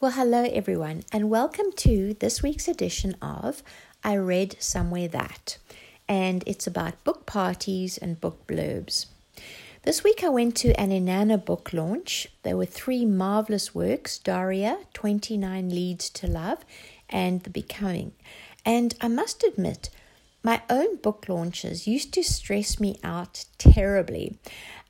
Well, hello everyone, and welcome to this week's edition of I Read Somewhere That. And it's about book parties and book blurbs. This week I went to an Inanna book launch. There were three marvelous works Daria, 29 Leads to Love, and The Becoming. And I must admit, my own book launches used to stress me out terribly.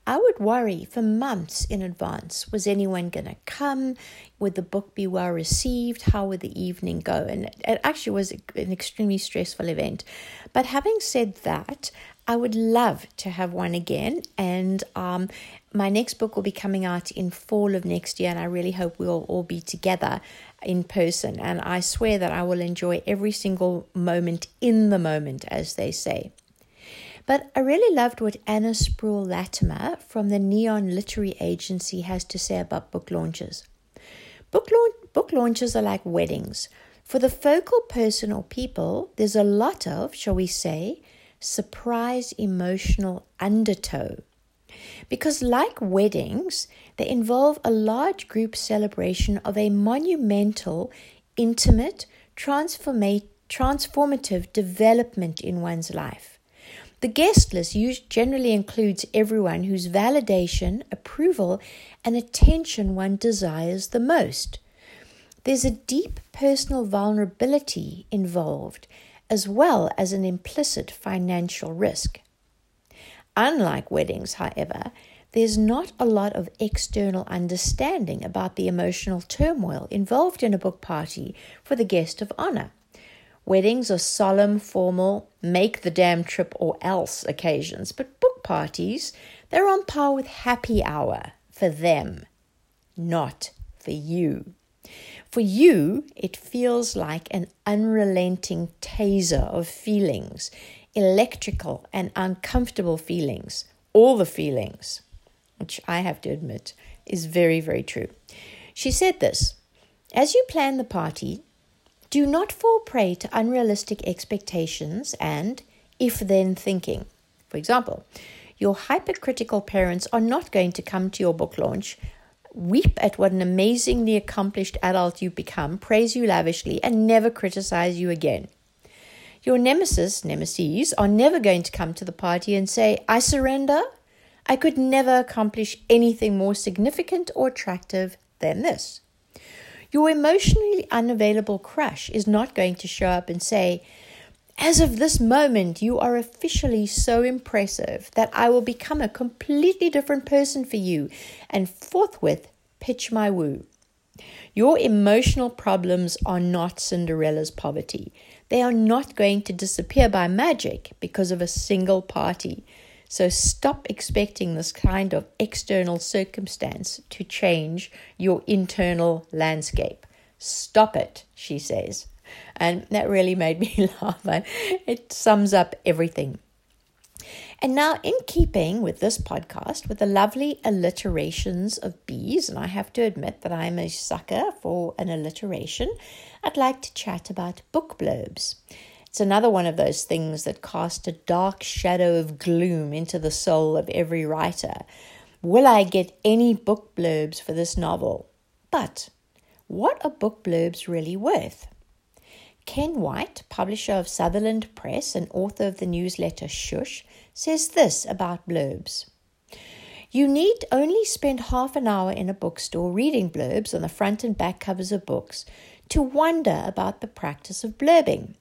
I would worry for months in advance. Was anyone going to come? Would the book be well received? How would the evening go? And it actually was an extremely stressful event. But having said that, I would love to have one again. And um, my next book will be coming out in fall of next year. And I really hope we'll all be together in person. And I swear that I will enjoy every single moment in the moment, as they say. But I really loved what Anna Sproul Latimer from the Neon Literary Agency has to say about book launches. Book, launch, book launches are like weddings. For the focal person or people, there's a lot of, shall we say, surprise emotional undertow. Because, like weddings, they involve a large group celebration of a monumental, intimate, transformative development in one's life. The guest list generally includes everyone whose validation, approval, and attention one desires the most. There's a deep personal vulnerability involved, as well as an implicit financial risk. Unlike weddings, however, there's not a lot of external understanding about the emotional turmoil involved in a book party for the guest of honor. Weddings are solemn, formal, make the damn trip or else occasions, but book parties, they're on par with happy hour for them, not for you. For you, it feels like an unrelenting taser of feelings, electrical and uncomfortable feelings, all the feelings, which I have to admit is very, very true. She said this As you plan the party, do not fall prey to unrealistic expectations and if then thinking. For example, your hypercritical parents are not going to come to your book launch, weep at what an amazingly accomplished adult you've become, praise you lavishly, and never criticize you again. Your nemesis, nemesis, are never going to come to the party and say, I surrender. I could never accomplish anything more significant or attractive than this. Your emotionally unavailable crush is not going to show up and say, as of this moment, you are officially so impressive that I will become a completely different person for you and forthwith pitch my woo. Your emotional problems are not Cinderella's poverty. They are not going to disappear by magic because of a single party. So stop expecting this kind of external circumstance to change your internal landscape. Stop it, she says. And that really made me laugh. It sums up everything. And now, in keeping with this podcast, with the lovely alliterations of bees, and I have to admit that I'm a sucker for an alliteration, I'd like to chat about book blurbs. It's another one of those things that cast a dark shadow of gloom into the soul of every writer. Will I get any book blurbs for this novel? But what are book blurbs really worth? Ken White, publisher of Sutherland Press and author of the newsletter Shush, says this about blurbs. You need only spend half an hour in a bookstore reading blurbs on the front and back covers of books to wonder about the practice of blurbing.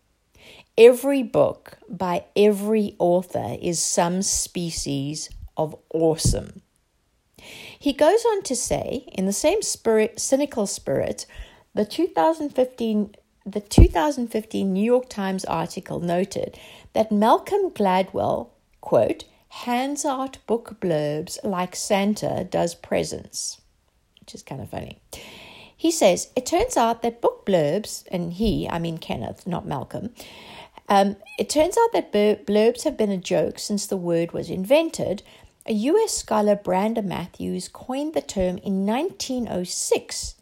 Every book by every author is some species of awesome. He goes on to say, in the same spirit, cynical spirit, the 2015 the 2015 New York Times article noted that Malcolm Gladwell, quote, hands out book blurbs like Santa does presents, which is kind of funny. He says, It turns out that book blurbs, and he, I mean Kenneth, not Malcolm, um, it turns out that blurbs have been a joke since the word was invented. A US scholar, Brander Matthews, coined the term in 1906,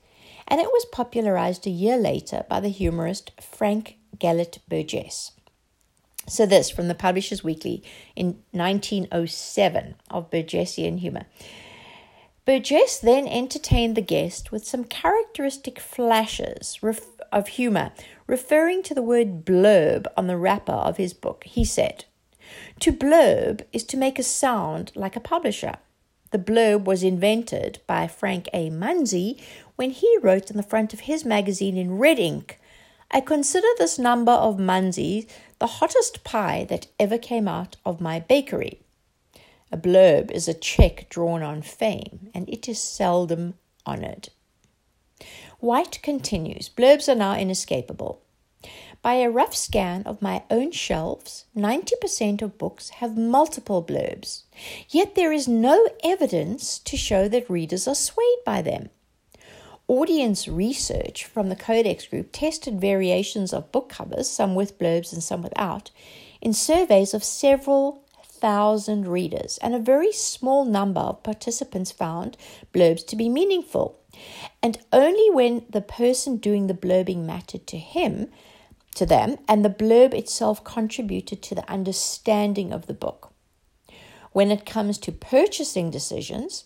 and it was popularized a year later by the humorist Frank Gelett Burgess. So, this from the Publishers Weekly in 1907 of Burgessian humor. Burgess then entertained the guest with some characteristic flashes of humor, referring to the word blurb on the wrapper of his book. He said, To blurb is to make a sound like a publisher. The blurb was invented by Frank A. Munsey when he wrote on the front of his magazine in red ink, I consider this number of Munsey the hottest pie that ever came out of my bakery. A blurb is a check drawn on fame, and it is seldom honored. White continues Blurbs are now inescapable. By a rough scan of my own shelves, 90% of books have multiple blurbs, yet there is no evidence to show that readers are swayed by them. Audience research from the Codex Group tested variations of book covers, some with blurbs and some without, in surveys of several thousand readers, and a very small number of participants found blurbs to be meaningful. And only when the person doing the blurbing mattered to him, to them, and the blurb itself contributed to the understanding of the book. When it comes to purchasing decisions,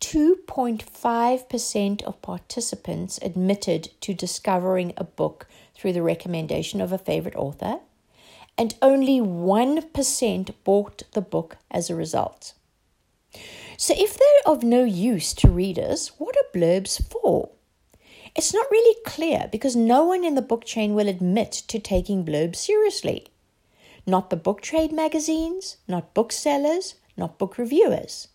2.5% of participants admitted to discovering a book through the recommendation of a favorite author, and only 1% bought the book as a result. So, if they're of no use to readers, blurbs for? It's not really clear because no one in the book chain will admit to taking blurbs seriously. Not the book trade magazines, not booksellers, not book reviewers.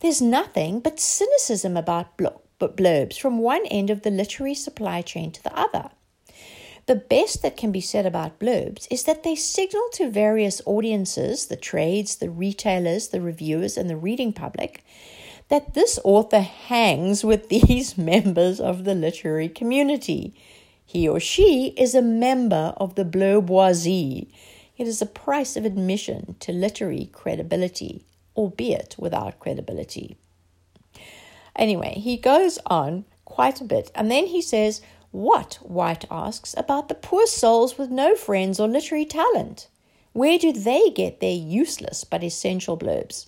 There's nothing but cynicism about blurbs from one end of the literary supply chain to the other. The best that can be said about blurbs is that they signal to various audiences, the trades, the retailers, the reviewers, and the reading public, that this author hangs with these members of the literary community. He or she is a member of the blurboisie. It is a price of admission to literary credibility, albeit without credibility. Anyway, he goes on quite a bit, and then he says, what, White asks, about the poor souls with no friends or literary talent? Where do they get their useless but essential blurbs?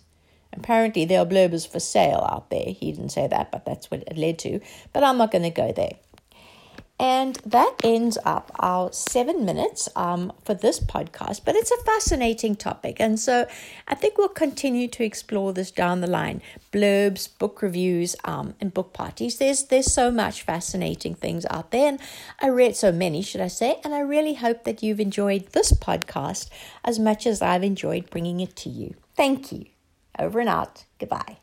Apparently, there are blurbs for sale out there. He didn't say that, but that's what it led to. But I'm not going to go there. And that ends up our seven minutes um, for this podcast. But it's a fascinating topic. And so I think we'll continue to explore this down the line blurbs, book reviews, um, and book parties. There's, there's so much fascinating things out there. And I read so many, should I say. And I really hope that you've enjoyed this podcast as much as I've enjoyed bringing it to you. Thank you. Over and out. Goodbye.